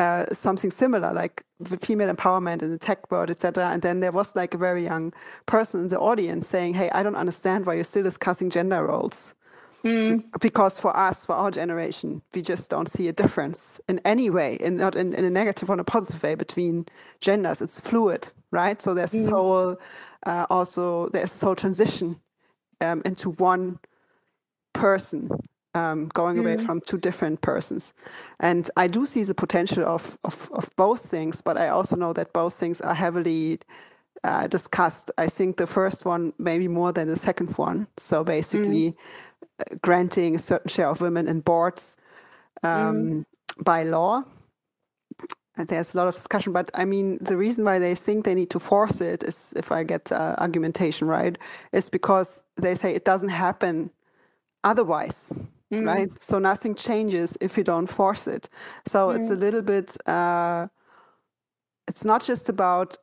[SPEAKER 1] uh, something similar, like the female empowerment in the tech world, etc. And then there was like a very young person in the audience saying, "Hey, I don't understand why you're still discussing gender roles." Mm. Because for us, for our generation, we just don't see a difference in any way, in not in, in a negative or a positive way between genders. It's fluid, right? So there's mm. this whole uh, also there's this whole transition um, into one person um, going mm. away from two different persons. And I do see the potential of, of, of both things, but I also know that both things are heavily uh, discussed. I think the first one maybe more than the second one. So basically, mm. uh, granting a certain share of women in boards um, mm. by law. And there's a lot of discussion, but I mean, the reason why they think they need to force it is, if I get uh, argumentation right, is because they say it doesn't happen otherwise. Mm. right? So nothing changes if you don't force it. So mm. it's a little bit. Uh, it's not just about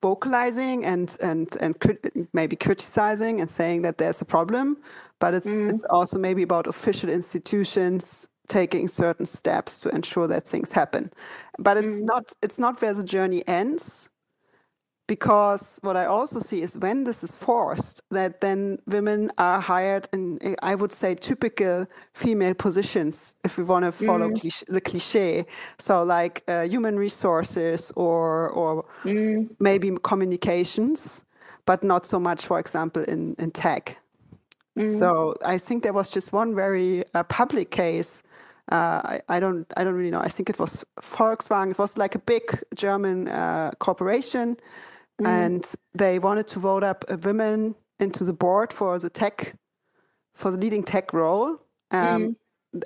[SPEAKER 1] vocalizing and and and crit- maybe criticizing and saying that there's a problem, but it's mm. it's also maybe about official institutions taking certain steps to ensure that things happen. But it's mm. not it's not where the journey ends because what I also see is when this is forced, that then women are hired in, I would say, typical female positions, if we want to follow mm. cliche, the cliche. So, like uh, human resources or or mm. maybe communications, but not so much, for example, in in tech. Mm. So I think there was just one very uh, public case. Uh, I, I, don't I don't really know. I think it was Volkswagen. It was like a big German uh, corporation Mm. And they wanted to vote up a woman into the board for the tech, for the leading tech role. Um, mm.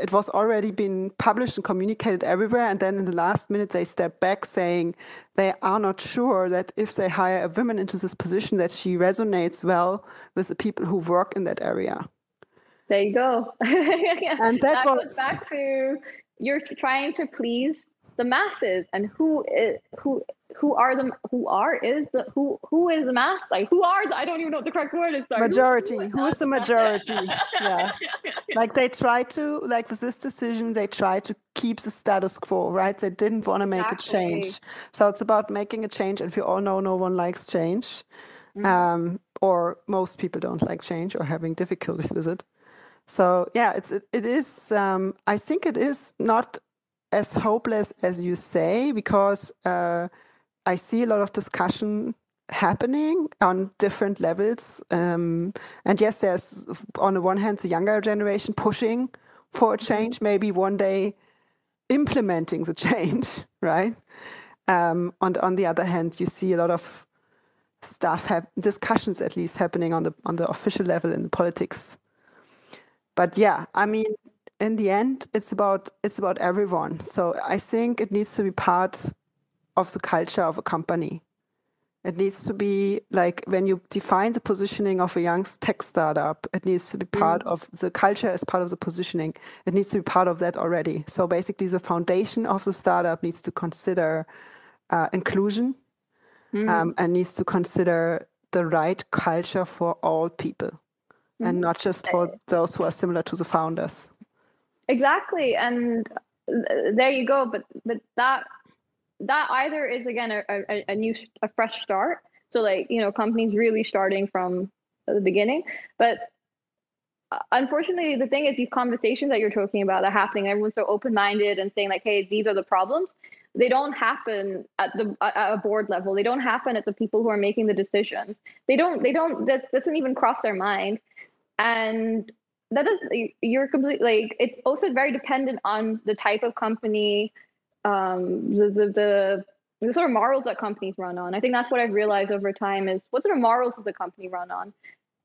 [SPEAKER 1] It was already been published and communicated everywhere. And then in the last minute, they stepped back saying they are not sure that if they hire a woman into this position, that she resonates well with the people who work in that area.
[SPEAKER 2] There you go. and that, that was... goes back to you're trying to please the masses and who is who who are the who are is the who who is the mass? Like who are the, I don't even know what the correct word is
[SPEAKER 1] sorry. majority. Who, who is the majority? Yeah. Like they try to like with this decision they try to keep the status quo right? They didn't want to make exactly. a change. So it's about making a change and we all know no one likes change mm-hmm. um, or most people don't like change or having difficulties with it. So yeah it's it, it is um, i think it is not as hopeless as you say because uh, I see a lot of discussion happening on different levels. Um, and yes, there's on the one hand the younger generation pushing for a change, maybe one day implementing the change, right? Um, on on the other hand, you see a lot of stuff have discussions at least happening on the on the official level in the politics. But yeah, I mean, in the end, it's about it's about everyone. So I think it needs to be part of the culture of a company. It needs to be like when you define the positioning of a young tech startup, it needs to be part mm. of the culture as part of the positioning. It needs to be part of that already. So basically, the foundation of the startup needs to consider uh, inclusion mm. um, and needs to consider the right culture for all people mm. and not just for those who are similar to the founders.
[SPEAKER 2] Exactly, and there you go. But but that that either is again a, a, a new a fresh start. So like you know companies really starting from the beginning, but uh, unfortunately the thing is these conversations that you're talking about are happening everyone's so open-minded and saying like hey these are the problems they don't happen at the at a board level they don't happen at the people who are making the decisions they don't they don't that doesn't even cross their mind and that is you're completely like it's also very dependent on the type of company um the, the, the the sort of morals that companies run on. I think that's what i've realized over time is what sort of morals does the company run on?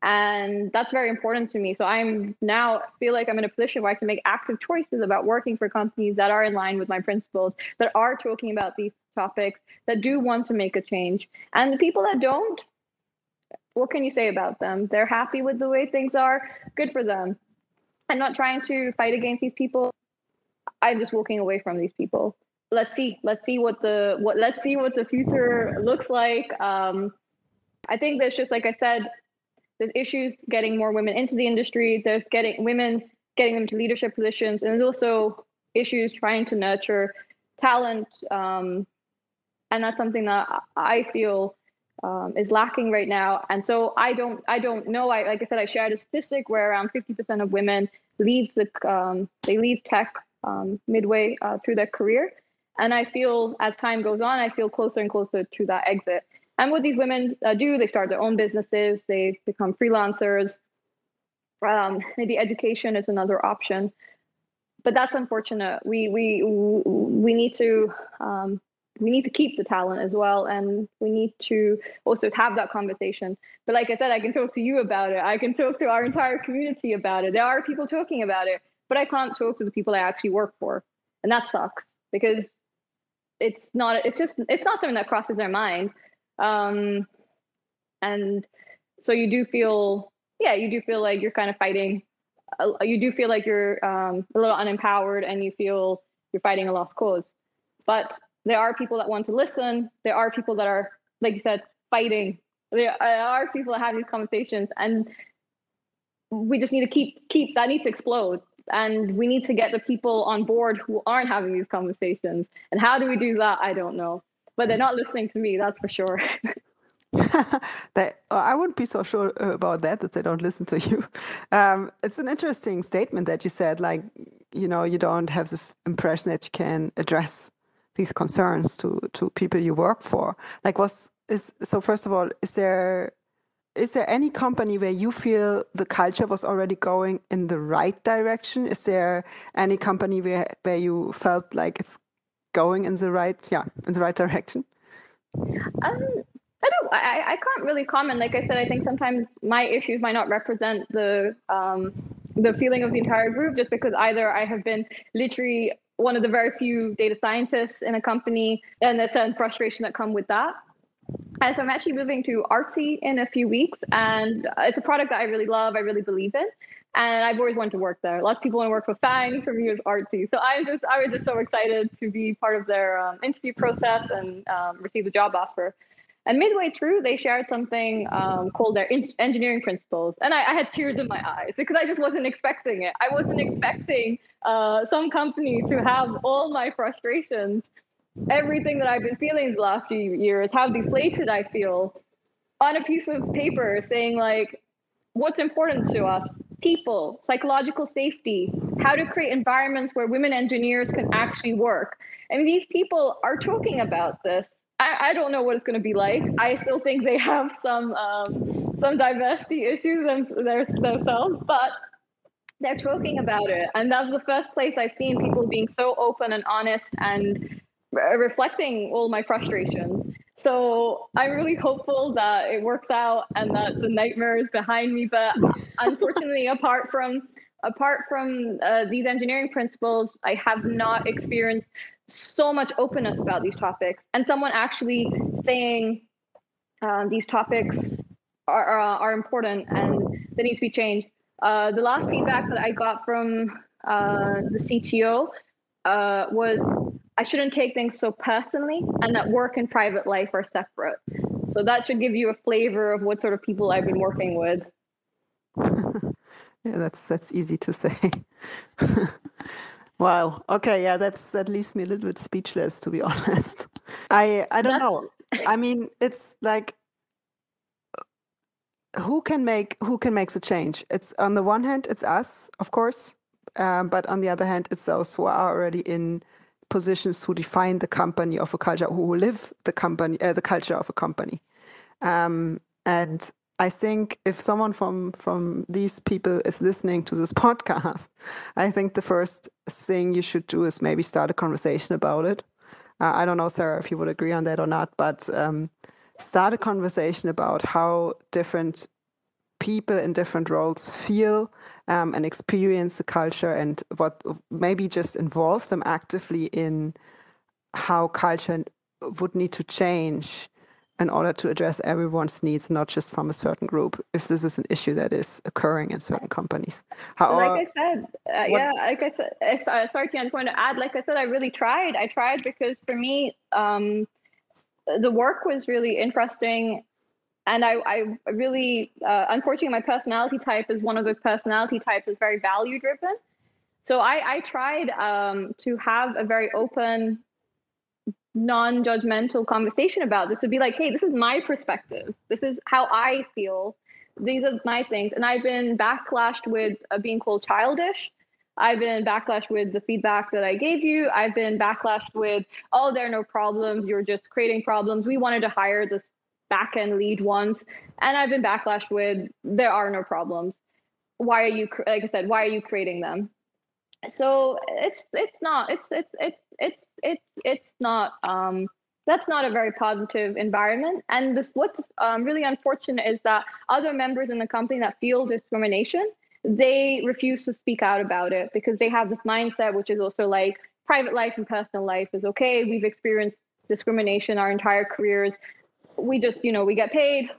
[SPEAKER 2] And that's very important to me. So i'm now feel like i'm in a position where i can make active choices about working for companies that are in line with my principles that are talking about these topics that do want to make a change. And the people that don't what can you say about them? They're happy with the way things are. Good for them. I'm not trying to fight against these people. I'm just walking away from these people. Let's see. Let's see what the what. Let's see what the future looks like. Um, I think there's just like I said, there's issues getting more women into the industry. There's getting women getting them to leadership positions, and there's also issues trying to nurture talent. Um, and that's something that I feel um, is lacking right now. And so I don't I don't know. I like I said, I shared a statistic where around 50% of women leave the um, they leave tech um, midway uh, through their career. And I feel as time goes on, I feel closer and closer to that exit. And what these women uh, do, they start their own businesses, they become freelancers. Um, maybe education is another option, but that's unfortunate. We we we need to um, we need to keep the talent as well and we need to also have that conversation. But like i said i can talk to you about it. I can talk to our entire community about it. There are people talking about it but i can't talk to the people i actually work for. And that sucks because it's not it's just it's not something that crosses their mind. Um and so you do feel yeah you do feel like you're kind of fighting you do feel like you're um, a little unempowered and you feel you're fighting a lost cause. But there are people that want to listen. There are people that are, like you said, fighting. There are people that have these conversations, and we just need to keep keep that needs to explode. And we need to get the people on board who aren't having these conversations. And how do we do that? I don't know. But they're not listening to me, that's for sure.
[SPEAKER 1] I wouldn't be so sure about that that they don't listen to you. Um, it's an interesting statement that you said, like you know, you don't have the impression that you can address these concerns to to people you work for like was is so first of all is there is there any company where you feel the culture was already going in the right direction is there any company where where you felt like it's going in the right yeah in the right direction
[SPEAKER 2] um, I don't. I, I can't really comment. Like I said, I think sometimes my issues might not represent the um, the feeling of the entire group, just because either I have been literally one of the very few data scientists in a company, and that's a frustration that come with that. And so I'm actually moving to Artsy in a few weeks, and it's a product that I really love, I really believe in, and I've always wanted to work there. Lots of people want to work for FANGs. For me, it was Artsy. So I'm just, I was just so excited to be part of their um, interview process and um, receive the job offer. And midway through, they shared something um, called their engineering principles. And I, I, had tears in my eyes because I just wasn't expecting it. I wasn't expecting uh, some company to have all my frustrations, everything that I've been feeling the last few years, how deflated I feel on a piece of paper saying, like, what's important to us people, psychological safety, how to create environments where women engineers can actually work. And these people are talking about this I, I don't know what it's going to be like. I still think they have some um, some diversity issues themselves, but they're talking about it, and that's the first place I've seen people being so open and honest and reflecting all my frustrations. So I'm really hopeful that it works out and that the nightmare is behind me. But unfortunately, apart from apart from uh, these engineering principles, I have not experienced so much openness about these topics and someone actually saying um, these topics are, are, are, important and they need to be changed. Uh, the last feedback that I got from uh, the CTO uh, was I shouldn't take things so personally and that work and private life are separate. So that should give you a flavor of what sort of people I've been working with.
[SPEAKER 1] yeah, that's that's easy to say. Wow. Okay. Yeah, that's that leaves me a little bit speechless, to be honest. I I don't know. I mean, it's like who can make who can make the change? It's on the one hand, it's us, of course, um, but on the other hand, it's those who are already in positions who define the company of a culture, who live the company, uh, the culture of a company. Um, and I think if someone from from these people is listening to this podcast, I think the first thing you should do is maybe start a conversation about it. Uh, I don't know, Sarah, if you would agree on that or not, but um, start a conversation about how different people in different roles feel um, and experience the culture, and what maybe just involve them actively in how culture would need to change in order to address everyone's needs, not just from a certain group, if this is an issue that is occurring in certain companies.
[SPEAKER 2] How, like I said, uh, yeah, like I said, uh, sorry, I just wanted to add, like I said, I really tried. I tried because for me, um, the work was really interesting. And I, I really, uh, unfortunately, my personality type is one of those personality types is very value driven. So I, I tried um, to have a very open non-judgmental conversation about this would be like, hey, this is my perspective. This is how I feel. These are my things. And I've been backlashed with uh, being called childish. I've been backlashed with the feedback that I gave you. I've been backlashed with, oh, there are no problems. You're just creating problems. We wanted to hire this back end lead once. And I've been backlashed with, there are no problems. Why are you, like I said, why are you creating them? So it's, it's not, it's, it's, it's, it's, it's, it's not, um, that's not a very positive environment. And this, what's um, really unfortunate is that other members in the company that feel discrimination, they refuse to speak out about it because they have this mindset, which is also like private life and personal life is okay. We've experienced discrimination our entire careers. We just, you know, we get paid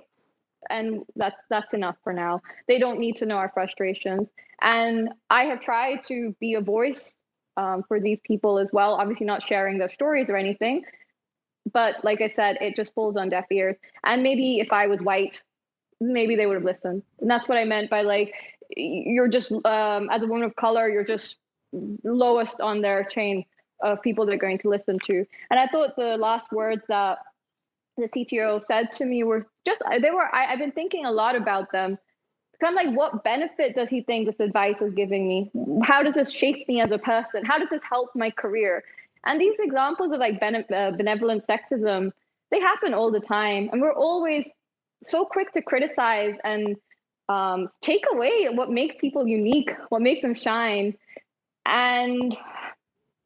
[SPEAKER 2] and that's that's enough for now. They don't need to know our frustrations. And I have tried to be a voice um, for these people as well. Obviously, not sharing their stories or anything, but like I said, it just falls on deaf ears. And maybe if I was white, maybe they would have listened. And that's what I meant by like you're just um, as a woman of color, you're just lowest on their chain of people they're going to listen to. And I thought the last words that the CTO said to me were just they were. I, I've been thinking a lot about them. Kind of like, what benefit does he think this advice is giving me? How does this shape me as a person? How does this help my career? And these examples of like bene- uh, benevolent sexism, they happen all the time, and we're always so quick to criticize and um, take away what makes people unique, what makes them shine. And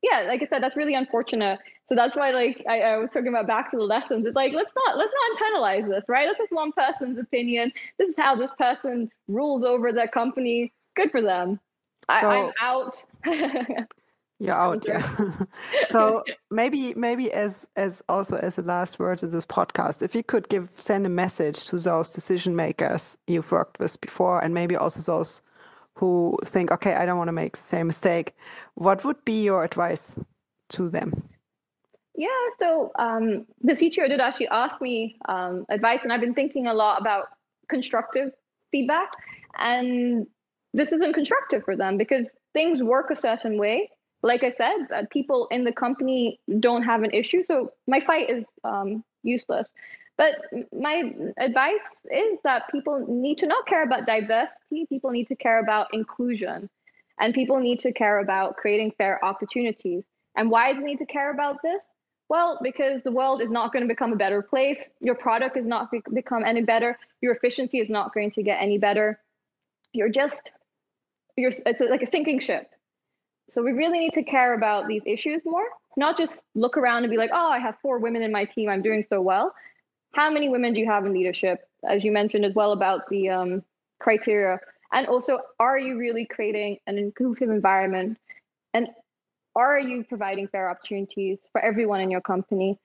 [SPEAKER 2] yeah, like I said, that's really unfortunate. So that's why, like I, I, was talking about back to the lessons. It's like let's not let's not internalize this, right? That's just one person's opinion. This is how this person rules over their company. Good for them. So, I, I'm out.
[SPEAKER 1] You're out, yeah. so maybe maybe as as also as the last words of this podcast, if you could give send a message to those decision makers you've worked with before, and maybe also those who think, okay, I don't want to make the same mistake. What would be your advice to them?
[SPEAKER 2] Yeah, so um, the teacher did actually ask me um, advice, and I've been thinking a lot about constructive feedback, and this isn't constructive for them because things work a certain way like I said, uh, people in the company don't have an issue, so my fight is um, useless. But my advice is that people need to not care about diversity, people need to care about inclusion, and people need to care about creating fair opportunities. And why do they need to care about this? Well, because the world is not going to become a better place. Your product is not be- become any better. Your efficiency is not going to get any better. You're just, you're, it's like a sinking ship so we really need to care about these issues more, not just look around and be like, oh, I have four women in my team, I'm doing so well. How many women do you have in leadership? As you mentioned as well about the um, criteria. And also, are you really creating an inclusive environment? Are you providing fair opportunities for everyone in your company?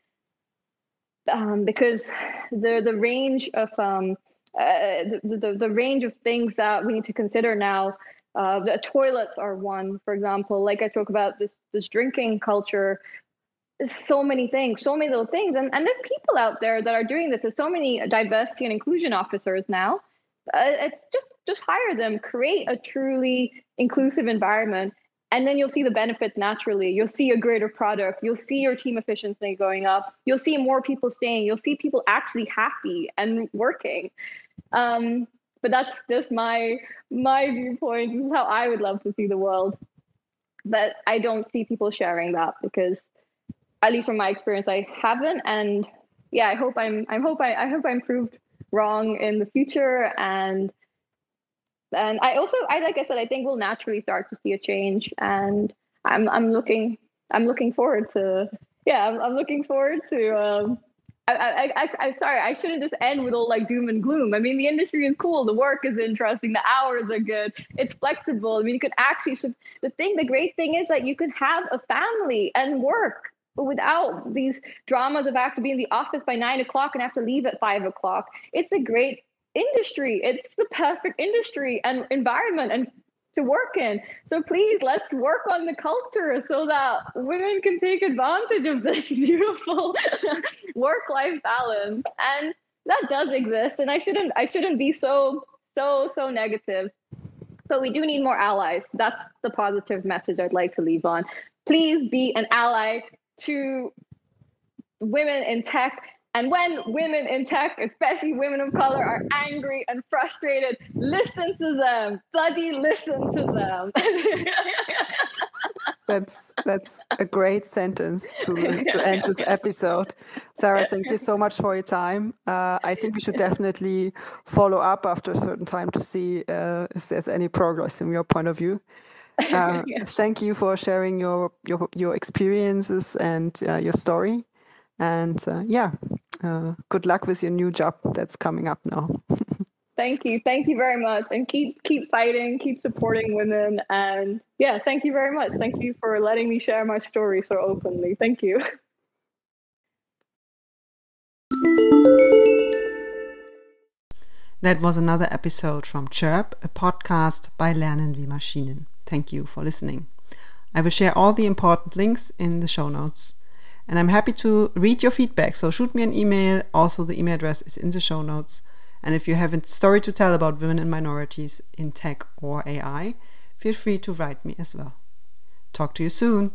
[SPEAKER 2] Um, because the the range of um, uh, the, the the range of things that we need to consider now uh, the toilets are one, for example. Like I talk about this this drinking culture. So many things, so many little things, and and there's people out there that are doing this. There's so many diversity and inclusion officers now. Uh, it's just just hire them, create a truly inclusive environment, and then you'll see the benefits naturally. You'll see a greater product. You'll see your team efficiency going up. You'll see more people staying. You'll see people actually happy and working. Um, but that's just my my viewpoint. This is how I would love to see the world. But I don't see people sharing that because at least from my experience I haven't and yeah, I hope I'm I hope I, I hope I'm proved wrong in the future and and I also I like I said I think we'll naturally start to see a change and I'm I'm looking I'm looking forward to yeah I'm, I'm looking forward to um, I, I, I, am sorry, I shouldn't just end with all like doom and gloom. I mean, the industry is cool, the work is interesting, the hours are good, it's flexible. I mean, you can actually, the thing, the great thing is that you can have a family and work without these dramas of I have to be in the office by nine o'clock and have to leave at five o'clock. It's a great industry. It's the perfect industry and environment and to work in. So please let's work on the culture so that women can take advantage of this beautiful work-life balance. And that does exist. And I shouldn't I shouldn't be so so so negative. But we do need more allies. That's the positive message I'd like to leave on. Please be an ally to women in tech and when women in tech, especially women of color, are angry and frustrated, listen to them. Bloody listen to them.
[SPEAKER 1] that's that's a great sentence to, to end this episode. Sarah, thank you so much for your time. Uh, I think we should definitely follow up after a certain time to see uh, if there's any progress from your point of view. Uh, Thank you for sharing your your, your experiences and uh, your story. And uh, yeah, uh, good luck with your new job that's coming up now.
[SPEAKER 2] thank you, thank you very much, and keep keep fighting, keep supporting women, and yeah, thank you very much. Thank you for letting me share my story so openly. Thank you.
[SPEAKER 1] That was another episode from Chirp, a podcast by Lernen wie Maschinen. Thank you for listening. I will share all the important links in the show notes. And I'm happy to read your feedback. So shoot me an email. Also, the email address is in the show notes. And if you have a story to tell about women and minorities in tech or AI, feel free to write me as well. Talk to you soon.